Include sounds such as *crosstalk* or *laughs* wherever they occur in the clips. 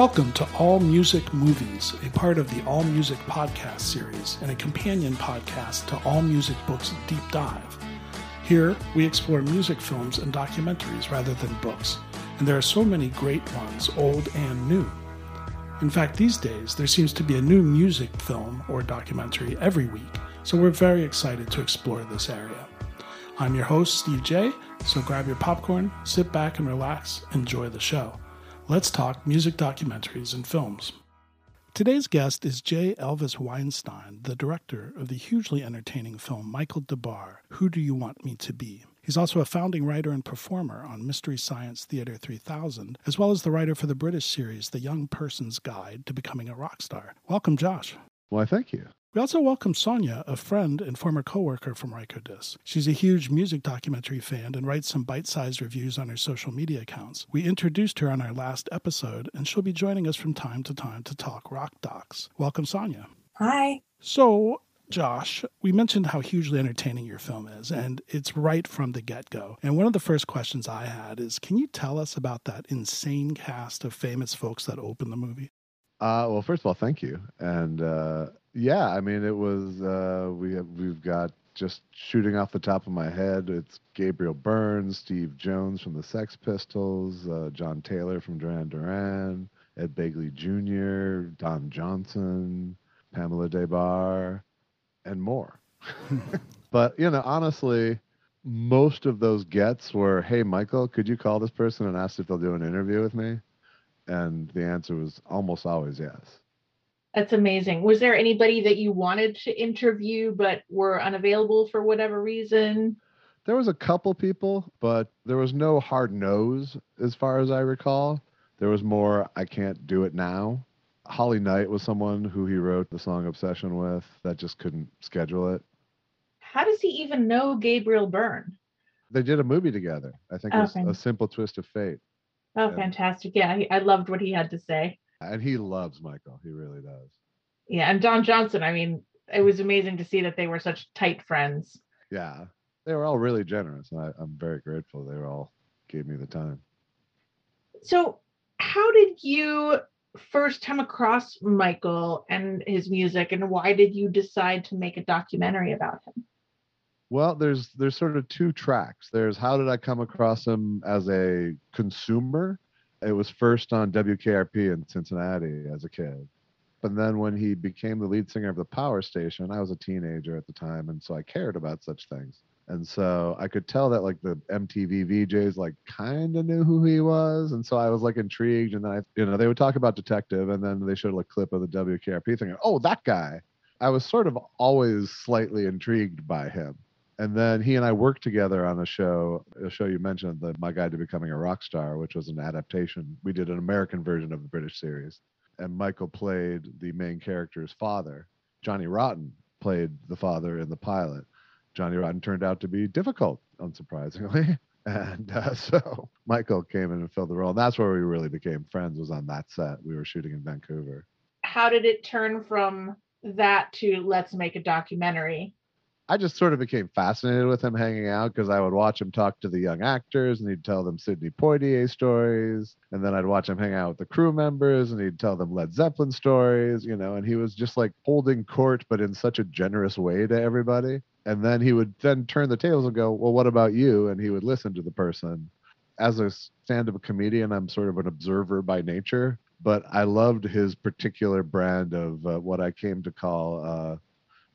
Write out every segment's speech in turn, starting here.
Welcome to All Music Movies, a part of the All Music podcast series and a companion podcast to All Music Books Deep Dive. Here, we explore music films and documentaries rather than books, and there are so many great ones, old and new. In fact, these days, there seems to be a new music film or documentary every week, so we're very excited to explore this area. I'm your host, Steve J., so grab your popcorn, sit back and relax, enjoy the show. Let's talk music documentaries and films. Today's guest is J. Elvis Weinstein, the director of the hugely entertaining film Michael Des Barres, Who Do You Want Me to Be? He's also a founding writer and performer on Mystery Science Theater 3000, as well as the writer for the British series The Young Person's Guide to Becoming a Rock Star. Welcome, Josh. Why, thank you. We also welcome Sonia, a friend and former coworker from Rykodisc. She's a huge music documentary fan and writes some bite-sized reviews on her social media accounts. We introduced her on our last episode, and she'll be joining us from time to time to talk rock docs. Welcome, Sonia. Hi. So, Josh, we mentioned how hugely entertaining your film is, and it's right from the get go. And one of the first questions I had is can you tell us about that insane cast of famous folks that opened the movie? Uh, well, first of all, thank you. And uh, yeah, I mean, it was uh, we have, we've got just shooting off the top of my head. It's Gabriel Byrne, Steve Jones from the Sex Pistols, uh, John Taylor from Duran Duran, Ed Begley Jr., Don Johnson, Pamela Des Barres, and more. *laughs* but you know, honestly, most of those gets were, "Hey, Michael, could you call this person and ask if they'll do an interview with me?" And the answer was almost always yes. That's amazing. Was there anybody that you wanted to interview but were unavailable for whatever reason? There was a couple people, but there was no hard nose as far as I recall. There was more, I can't do it now. Holly Knight was someone who he wrote the song Obsession with that just couldn't schedule it. How does he even know Gabriel Byrne? They did a movie together. I think it was Okay. A Simple Twist of Fate. Oh, fantastic. Yeah, he- I loved what he had to say. And he loves Michael. He really does. Yeah, and Don Johnson, I mean, it was amazing to see that they were such tight friends. Yeah. They were all really generous. And I, I'm very grateful. They were all gave me the time. So, how did you first come across Michael and his music, and why did you decide to make a documentary about him? Well, there's there's sort of two tracks. There's how did I come across him as a consumer? It was first on WKRP in Cincinnati as a kid. But then when he became the lead singer of the Power Station, I was a teenager at the time, and so I cared about such things. And so I could tell that like the MTV VJs like kind of knew who he was, and so I was like intrigued. And then I, you know, they would talk about Detective, and then they showed a clip of the WKRP thing. Oh, that guy! I was sort of always slightly intrigued by him. And then he and I worked together on a show, a show you mentioned, the My Guide to Becoming a Rock Star, which was an adaptation. We did an American version of the British series. And Michael played the main character's father. Johnny Rotten played the father in the pilot. Johnny Rotten turned out to be difficult, unsurprisingly. *laughs* And uh, *laughs* so Michael came in and filled the role. And that's where we really became friends, was on that set. We were shooting in Vancouver. How did it turn from that to let's make a documentary? I just sort of became fascinated with him hanging out because I would watch him talk to the young actors and he'd tell them Sidney Poitier stories. And then I'd watch him hang out with the crew members and he'd tell them Led Zeppelin stories, you know, and he was just like holding court, but in such a generous way to everybody. And then he would then turn the tables and go, Well, what about you? And he would listen to the person. As a stand up comedian, I'm sort of an observer by nature, but I loved his particular brand of uh, what I came to call uh,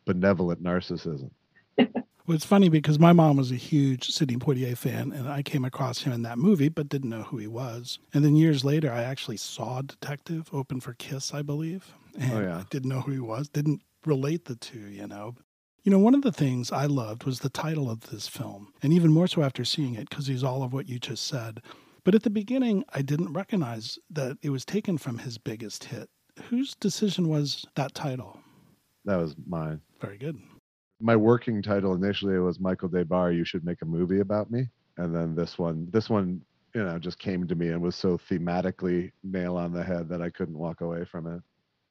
benevolent narcissism. Well, it's funny because my mom was a huge Sidney Poitier fan, and I came across him in that movie, but didn't know who he was. And then years later, I actually saw Detective open for Kiss, I believe. Oh, and Oh, yeah. I didn't know who he was, didn't relate the two, you know. You know, one of the things I loved was the title of this film, and even more so after seeing it, because he's all of what you just said. But at the beginning, I didn't recognize that it was taken from his biggest hit. Whose decision was that title? That was mine. Very good. My working title initially was Michael Des Barres, you should make a movie about me. And then this one, this one, you know, just came to me and was so thematically nail on the head that I couldn't walk away from it.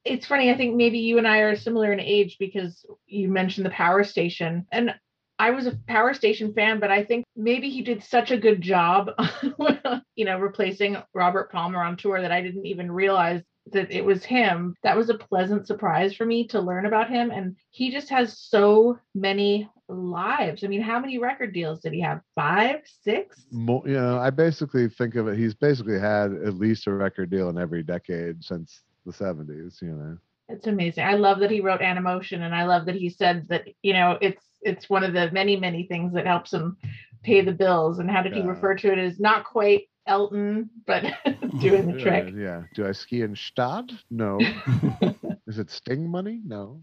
It's funny. I think maybe you and I are similar in age because you mentioned the Power Station, and I was a Power Station fan, but I think maybe he did such a good job, *laughs* you know, replacing Robert Palmer on tour that I didn't even realize that it was him. That was a pleasant surprise for me to learn about him. And he just has so many lives. I mean, how many record deals did he have? Five, six? Mo- you know, I basically think of it, he's basically had at least a record deal in every decade since the 70s, you know. It's amazing. I love that he wrote Animotion, and I love that he said that you know it's it's one of the many many things that helps him pay the bills. And how did he refer to it as not quite Elton, but *laughs* doing the uh, trick. Yeah, yeah. Do I ski in Gstaad? No. *laughs* Is it Sting money? No.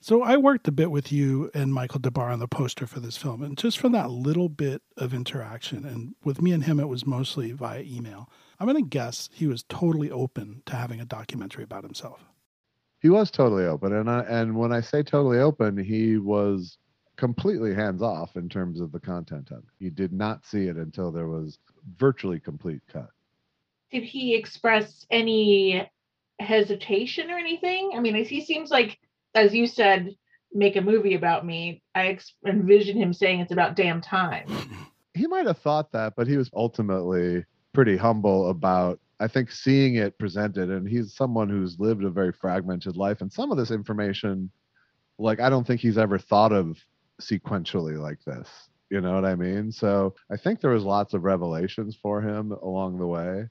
So I worked a bit with you and Michael Des Barres on the poster for this film, and just from that little bit of interaction, and with me and him, it was mostly via email. I'm going to guess he was totally open to having a documentary about himself. he was totally open and I, and when i say totally open he was completely hands off in terms of the content of it he did not see it until there was virtually complete cut Did he express any hesitation or anything? I mean, he seems like, as you said, make a movie about me. I ex- envision him saying it's about damn time. *laughs* he might have thought that but he was ultimately pretty humble about i think seeing it presented and he's someone who's lived a very fragmented life and some of this information like i don't think he's ever thought of sequentially like this you know what i mean? So i think there was lots of revelations for him along the way.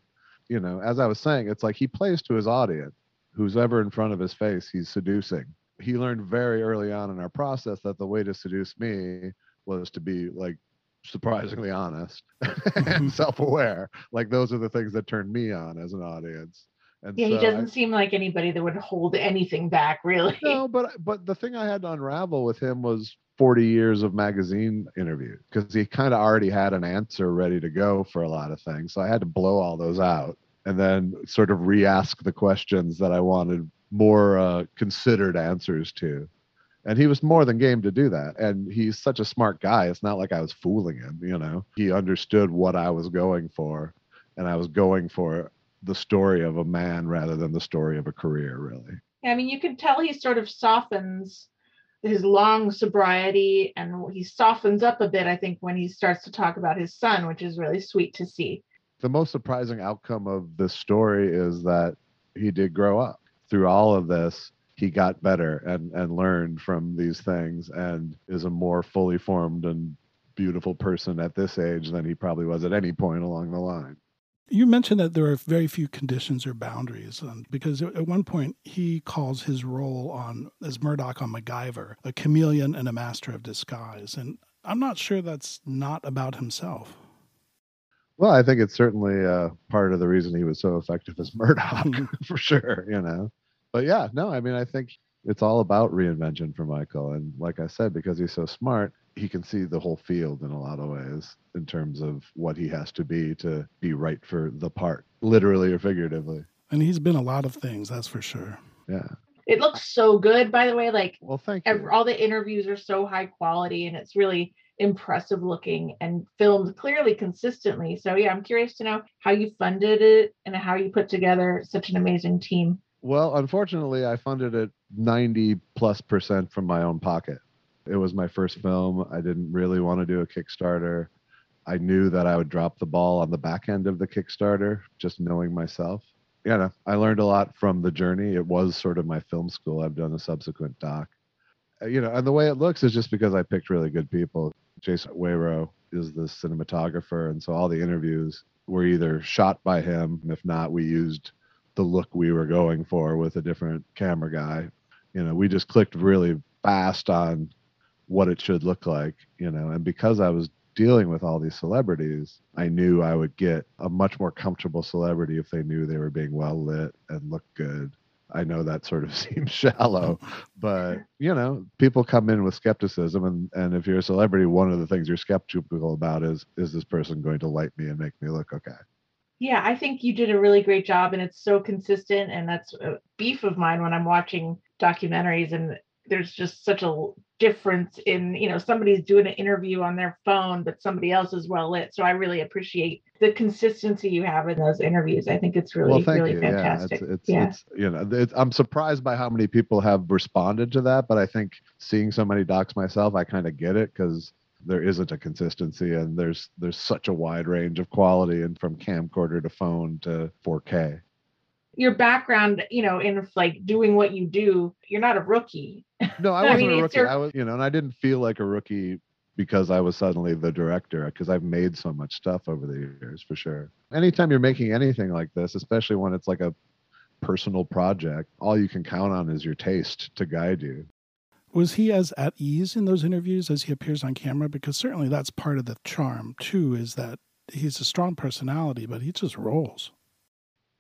You know as i was saying it's like he plays to his audience. Who's ever in front of his face he's seducing. He learned very early on in our process that the way to seduce me was to be like surprisingly honest *laughs* and self-aware. Like those are the things that turn me on as an audience. And Yeah, so he doesn't seem like anybody that would hold anything back, really. no, but but the thing I had to unravel with him was 40 years of magazine interview because he kind of already had an answer ready to go for a lot of things. So I had to blow all those out and then sort of re-ask the questions that I wanted more uh, considered answers to. And he was more than game to do that. And he's such a smart guy. It's not like I was fooling him, you know. He understood what I was going for, and I was going for the story of a man rather than the story of a career, really. I mean, you can tell he sort of softens his long sobriety and he softens up a bit, I think, when he starts to talk about his son, which is really sweet to see. the most surprising outcome of this story is that he did grow up through all of this he got better and and learned from these things and is a more fully formed and beautiful person at this age than he probably was at any point along the line You mentioned that there are very few conditions or boundaries, um, because at at one point he calls his role on as Murdoch on MacGyver a chameleon and a master of disguise, and I'm not sure that's not about himself. well i think it's certainly uh, part of the reason he was so effective as *laughs* murdoch for sure you know but yeah no i mean i think it's all about reinvention for michael and like i said because he's so smart he can see the whole field in a lot of ways in terms of what he has to be to be right for the part literally or figuratively And he's been a lot of things, that's for sure. yeah It looks so good, by the way. Like well thank you ev- all the interviews are so high quality and it's really impressive looking and filmed clearly consistently. So yeah, I'm curious to know how you funded it and how you put together such an amazing team. well unfortunately i funded it 90 plus percent from my own pocket It was my first film. I didn't really want to do a Kickstarter. I knew that I would drop the ball on the back end of the Kickstarter, just knowing myself. You know, I learned a lot from the journey. It was sort of my film school. I've done a subsequent doc. Uh, You know, and the way it looks is just because I picked really good people. Jason Wayro is the cinematographer, and so all the interviews were either shot by him. If not, we used the look we were going for with a different camera guy. You know, we just clicked really fast on what it should look like, you know, and because I was dealing with all these celebrities, I knew I would get a much more comfortable celebrity if they knew they were being well lit and looked good. I know that sort of *laughs* seems shallow, but you know, people come in with skepticism and, and if you're a celebrity, one of the things you're skeptical about is is this person going to light me and make me look okay? Yeah, I think you did a really great job and it's so consistent. And that's a beef of mine when I'm watching documentaries and there's just such a difference in, you know, somebody's doing an interview on their phone, but somebody else is well lit. So I really appreciate the consistency you have in those interviews. I think it's really, well, thank really you. fantastic. Yeah, it's, it's, yeah. it's you know, it's, I'm surprised by how many people have responded to that, but I think seeing so many docs myself, I kind of get it because there isn't a consistency and there's there's such a wide range of quality and from camcorder to phone to 4K. Your background, you know, in like doing what you do, you're not a rookie. No, I *laughs* I wasn't mean, a rookie. your- I was, you know, and I didn't feel like a rookie because I was suddenly the director because I've made so much stuff over the years for sure. Anytime you're making anything like this, especially when it's like a personal project, all you can count on is your taste to guide you. Was he as at ease in those interviews as he appears on camera? Because certainly that's part of the charm too, is that he's a strong personality, but he just rolls.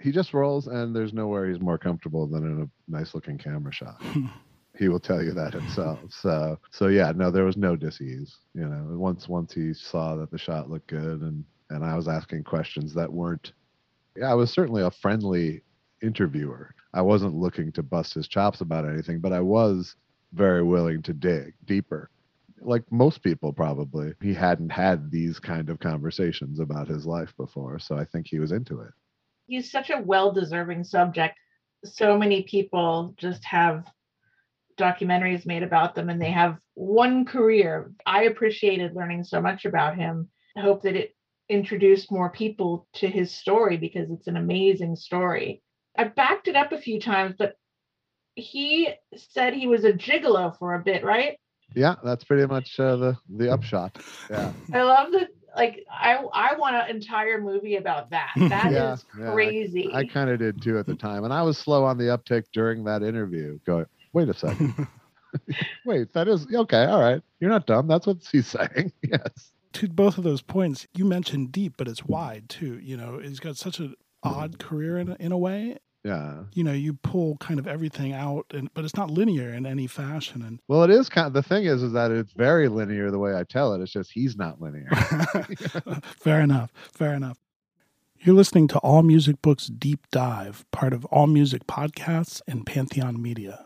He just rolls and there's nowhere he's more comfortable than in a nice looking camera shot. *laughs* he will tell you that himself. So so yeah, no, there was no disease. You know, once once he saw that the shot looked good and and I was asking questions that weren't yeah, I was certainly a friendly interviewer. I wasn't looking to bust his chops about anything, but I was very willing to dig deeper. Like most people probably. He hadn't had these kind of conversations about his life before, so I think he was into it. He's such a well deserving subject. So many people just have documentaries made about them and they have one career. I appreciated learning so much about him. I hope that it introduced more people to his story because it's an amazing story. I backed it up a few times, but he said he was a gigolo for a bit, right? Yeah, that's pretty much uh, the the upshot. Yeah. I love that. Like, I I want an entire movie about that. *laughs* That is Yeah, yeah, I- crazy. I kind of did too at the time, and I was slow on the uptake during that interview. Going, wait a second, *laughs* wait, that is okay. All right, you're not dumb. That's what he's *laughs* saying. yes. to both of those points, you mentioned deep, but it's wide too. You know, he's got such an hmm. odd career in, a- in a way. Yeah. You know, you pull kind of everything out, and but it's not linear in any fashion. And Well, it is kind of the thing is is that it's very linear the way I tell it. It's just he's not linear. *laughs* fair enough, fair enough. You're listening to All Music Books Deep Dive, part of All Music Podcasts and Pantheon Media.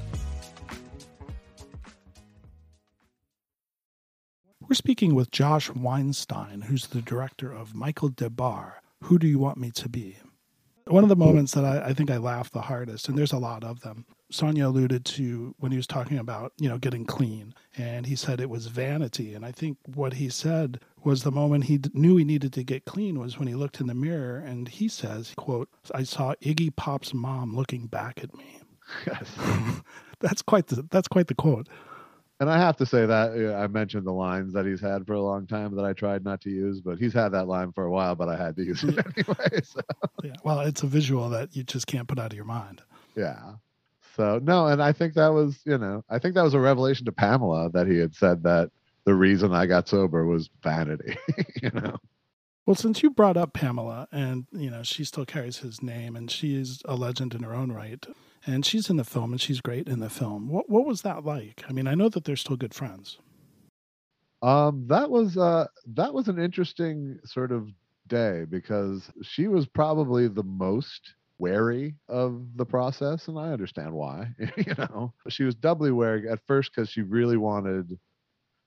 We're speaking with Josh Weinstein, who's the director of Michael Des Barres, Who Do You Want Me to Be? One of the moments that I, I, think I laughed the hardest, and there's a lot of them, Sonia alluded to when he was talking about, you know, getting clean. And he said it was vanity. And I think what he said was the moment he knew he needed to get clean was when he looked in the mirror and he says, quote, I saw Iggy Pop's mom looking back at me. Yes. *laughs* that's quite the that's quite the quote. And I have to say that uh, I mentioned the lines that he's had for a long time that I tried not to use, but he's had that line for a while, but I had to use it *laughs* anyway. So. Yeah, well, it's a visual that you just can't put out of your mind. Yeah. So no, and I think that was, you know, I think that was a revelation to Pamela that he had said that the reason I got sober was vanity, *laughs* you know. Well, since you brought up Pamela, and you know she still carries his name, and she is a legend in her own right and she's in the film and she's great in the film. What what was that like? I mean, I know that they're still good friends. Um, that was uh, that was an interesting sort of day because she was probably the most wary of the process, and I understand why. *laughs* you know, she was doubly wary at first because she really wanted.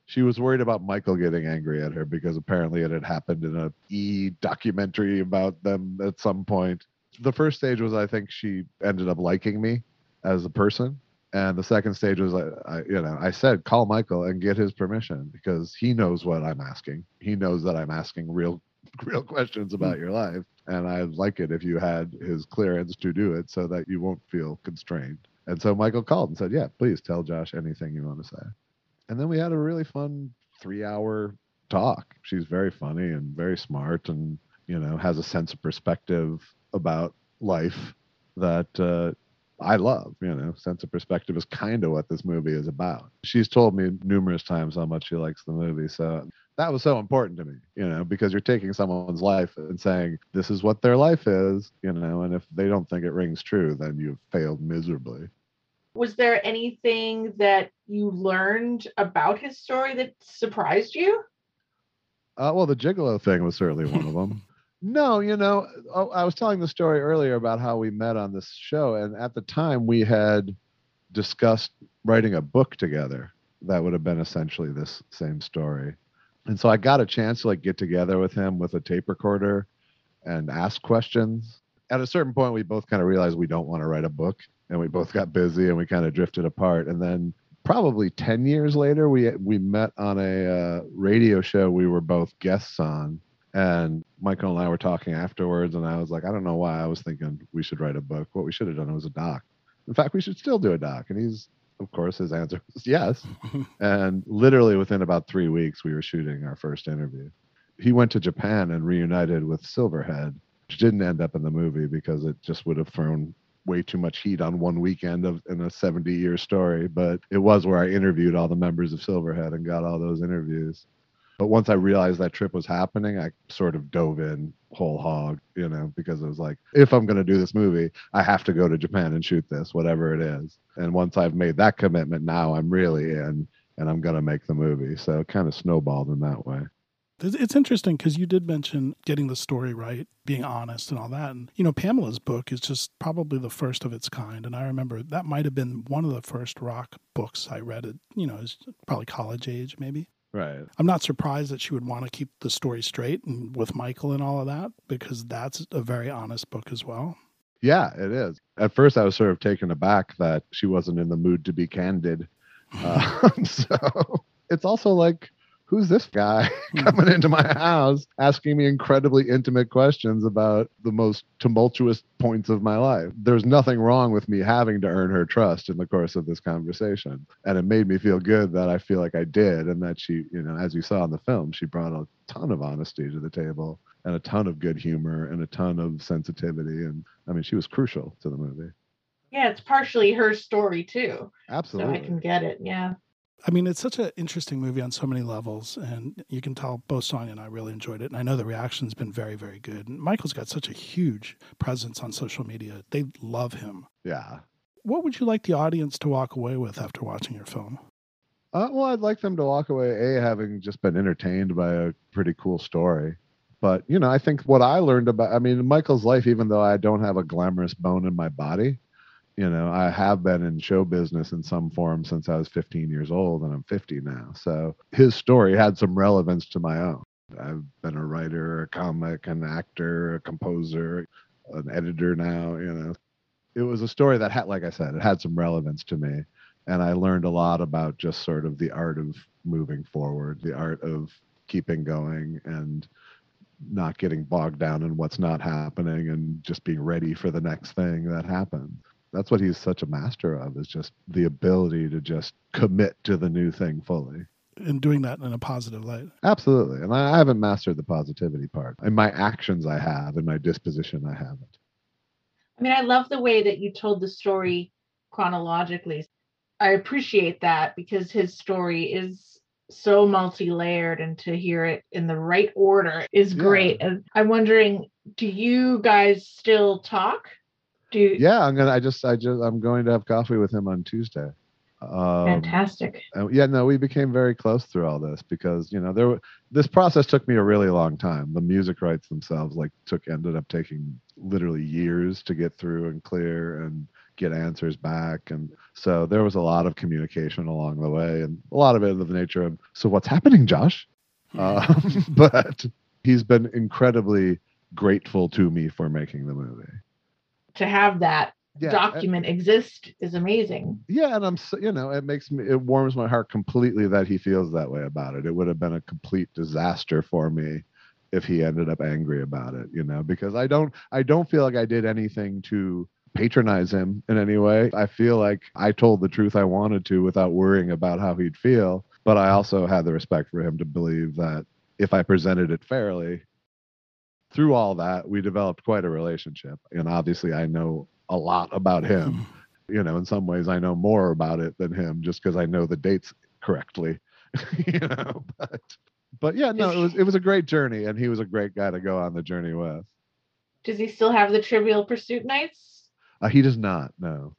She was worried about Michael getting angry at her because apparently it had happened in a e documentary about them at some point the first stage was I think she ended up liking me as a person, and the second stage was I, I, you know I said call Michael and get his permission because he knows what I'm asking. He knows that I'm asking real *laughs* real questions about mm-hmm. your life, and I'd like it if you had his clearance to do it so that you won't feel constrained. And so Michael called and said, "Yeah, please tell Josh anything you want to say." And then we had a really fun three hour talk. She's very funny and very smart and you know has a sense of perspective about life that uh, I love. You know, sense of perspective is kind of what this movie is about. She's told me numerous times how much she likes the movie. So that was so important to me, you know, because you're taking someone's life and saying, this is what their life is, you know, and if they don't think it rings true, then you've failed miserably. Was there anything that you learned about his story that surprised you? Uh, well, the gigolo thing was certainly one of them. *laughs* No, you know, oh, I was telling the story earlier about how we met on this show, and at the time we had discussed writing a book together that would have been essentially this same story. And so I got a chance to like get together with him with a tape recorder and ask questions. At a certain point, we both kind of realized we don't want to write a book, and we both got busy and we kind of drifted apart. And then probably 10 years later, we we met on a uh, radio show we were both guests on and Michael and I were talking afterwards, and I was like, I don't know why I was thinking we should write a book. What we should have done was a doc. In fact, we should still do a doc. And he's, of course, his answer was *laughs* yes. *laughs* and literally within about three weeks, we were shooting our first interview. He went to Japan and reunited with Silverhead, which didn't end up in the movie because it just would have thrown way too much heat on one weekend of in a 70 year story. But it was where I interviewed all the members of Silverhead and got all those interviews. But once I realized that trip was happening, I sort of dove in whole hog, you know, because it was like, if I'm going to do this movie, I have to go to Japan and shoot this, whatever it is. And once I've made that commitment, now I'm really in and I'm going to make the movie. So it kind of snowballed in that way. It's interesting because you did mention getting the story right, being honest, and all that. And, you know, Pamela's book is just probably the first of its kind. And I remember that might have been one of the first rock books I read at, you know, probably college age, maybe. Right. I'm not surprised that she would want to keep the story straight and with Michael and all of that because that's a very honest book as well. Yeah, it is. At first, I was sort of taken aback that she wasn't in the mood to be candid. Uh, *laughs* *laughs* so it's also like who's this guy *laughs* hmm. coming into my house asking me incredibly intimate questions about the most tumultuous points of my life? There's nothing wrong with me having to earn her trust in the course of this conversation. And it made me feel good that I feel like I did. And that she, you know, as you saw in the film, she brought a ton of honesty to the table and a ton of good humor and a ton of sensitivity. And I mean, she was crucial to the movie Yeah, it's partially her story too. Absolutely. So I can get it. Yeah. I mean, it's such an interesting movie on so many levels, and you can tell both Sonia and I really enjoyed it. And I know the reaction's been very, very good. And Michael's got such a huge presence on social media; they love him. Yeah. What would you like the audience to walk away with after watching your film? Uh, well, I'd like them to walk away a having just been entertained by a pretty cool story. But you know, I think what I learned about, I mean, Michael's life, even though I don't have a glamorous bone in my body, you know, I have been in show business in some form since I was 15 years old, and I'm 50 now. So his story had some relevance to my own. I've been a writer, a comic, an actor, a composer, an editor now. You know, it was a story that had, like I said, it had some relevance to me and I learned a lot about just sort of the art of moving forward, the art of keeping going and not getting bogged down in what's not happening and just being ready for the next thing that happens. That's what he's such a master of is just the ability to just commit to the new thing fully. And doing that in a positive light. Absolutely. And I haven't mastered the positivity part. In my actions I have, in my disposition I haven't. I mean, I love the way that you told the story chronologically. I appreciate that because his story is so multi-layered and to hear it in the right order is great. Yeah. And I'm wondering, do you guys still talk? Do you... Yeah, I'm gonna I just I just I'm going to have coffee with him on Tuesday. Um, Fantastic. yeah, no, we became very close through all this because you know there this process took me a really long time. The music rights themselves like took ended up taking literally years to get through and clear and get answers back. And so there was a lot of communication along the way, and a lot of it of the nature of, so what's happening, Josh? Um, *laughs* but he's been incredibly grateful to me for making the movie. To have that yeah, document and, exist is amazing. Yeah, and I'm so, you know, it makes me it warms my heart completely that he feels that way about it. It would have been a complete disaster for me if he ended up angry about it, you know, because I don't I don't feel like I did anything to patronize him in any way. I feel like I told the truth I wanted to without worrying about how he'd feel. But I also had the respect for him to believe that if I presented it fairly, through all that, we developed quite a relationship. And obviously, I know a lot about him. You know, in some ways, I know more about it than him just because I know the dates correctly. *laughs* you know, but but yeah, no, it was it was a great journey, and he was a great guy to go on the journey with. Does he still have the Trivial Pursuit nights? Uh, he does not. No.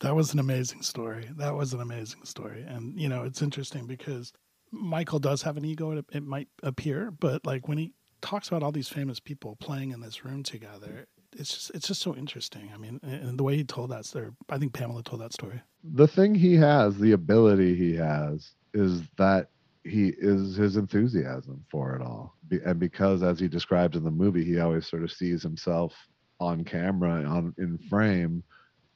That was an amazing story. That was an amazing story, and you know it's interesting because Michael does have an ego. It, it might appear, but like when he talks about all these famous people playing in this room together, it's just it's just so interesting. I mean, and the way he told that story, I think Pamela told that story. The thing he has, the ability he has, is that he is his enthusiasm for it all, and because as he describes in the movie, he always sort of sees himself on camera on in frame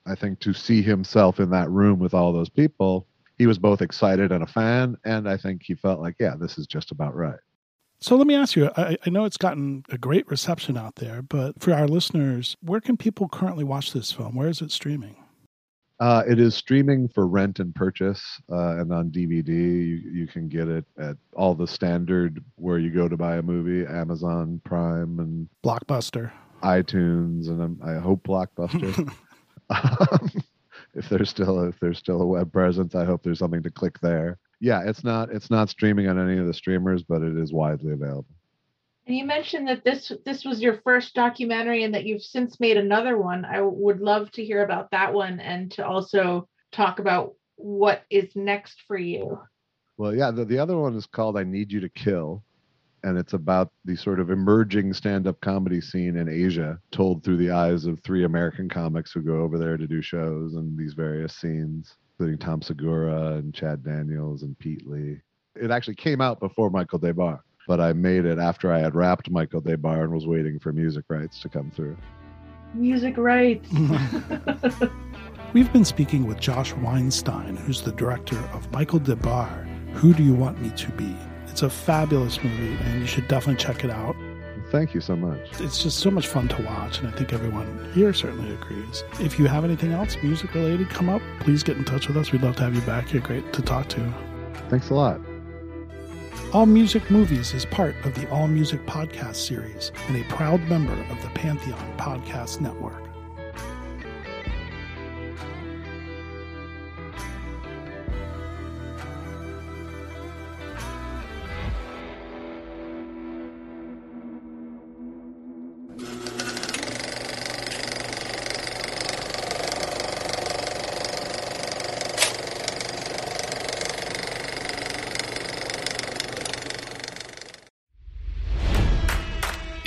i think to see himself in that room with all those people he was both excited and a fan and i think he felt like yeah this is just about right so let me ask you I, I, know it's gotten a great reception out there but for our listeners where can people currently watch this film where is it streaming uh, it is streaming for rent and purchase uh, and on dvd you, you can get it at all the standard where you go to buy a movie amazon prime and blockbuster iTunes, and i hope Blockbuster. *laughs* *laughs* um, if there's still a, if there's still a web presence, I hope there's something to click there. Yeah, it's not it's not streaming on any of the streamers, but it is widely available. And you mentioned that this this was your first documentary, and that you've since made another one. I would love to hear about that one, and to also talk about what is next for you. Well, yeah, the, the other one is called "I Need You to Kill," and it's about the sort of emerging stand-up comedy scene in Asia, told through the eyes of three American comics who go over there to do shows and these various scenes, including Tom Segura and Chad Daniels and Pete Lee. It actually came out before Michael Des Barres, but I made it after I had wrapped Michael Des Barres and was waiting for music rights to come through. Music rights. *laughs* *laughs* We've been speaking with Josh Weinstein, who's the director of Michael Des Barres, Who Do You Want Me to Be? It's a fabulous movie, and you should definitely check it out. Thank you so much. It's just so much fun to watch, and I think everyone here certainly agrees. If you have anything else music related come up, please get in touch with us. We'd love to have you back. You're great to talk to. Thanks a lot. All Music Movies is part of the All Music Podcast series and a proud member of the Pantheon Podcast Network.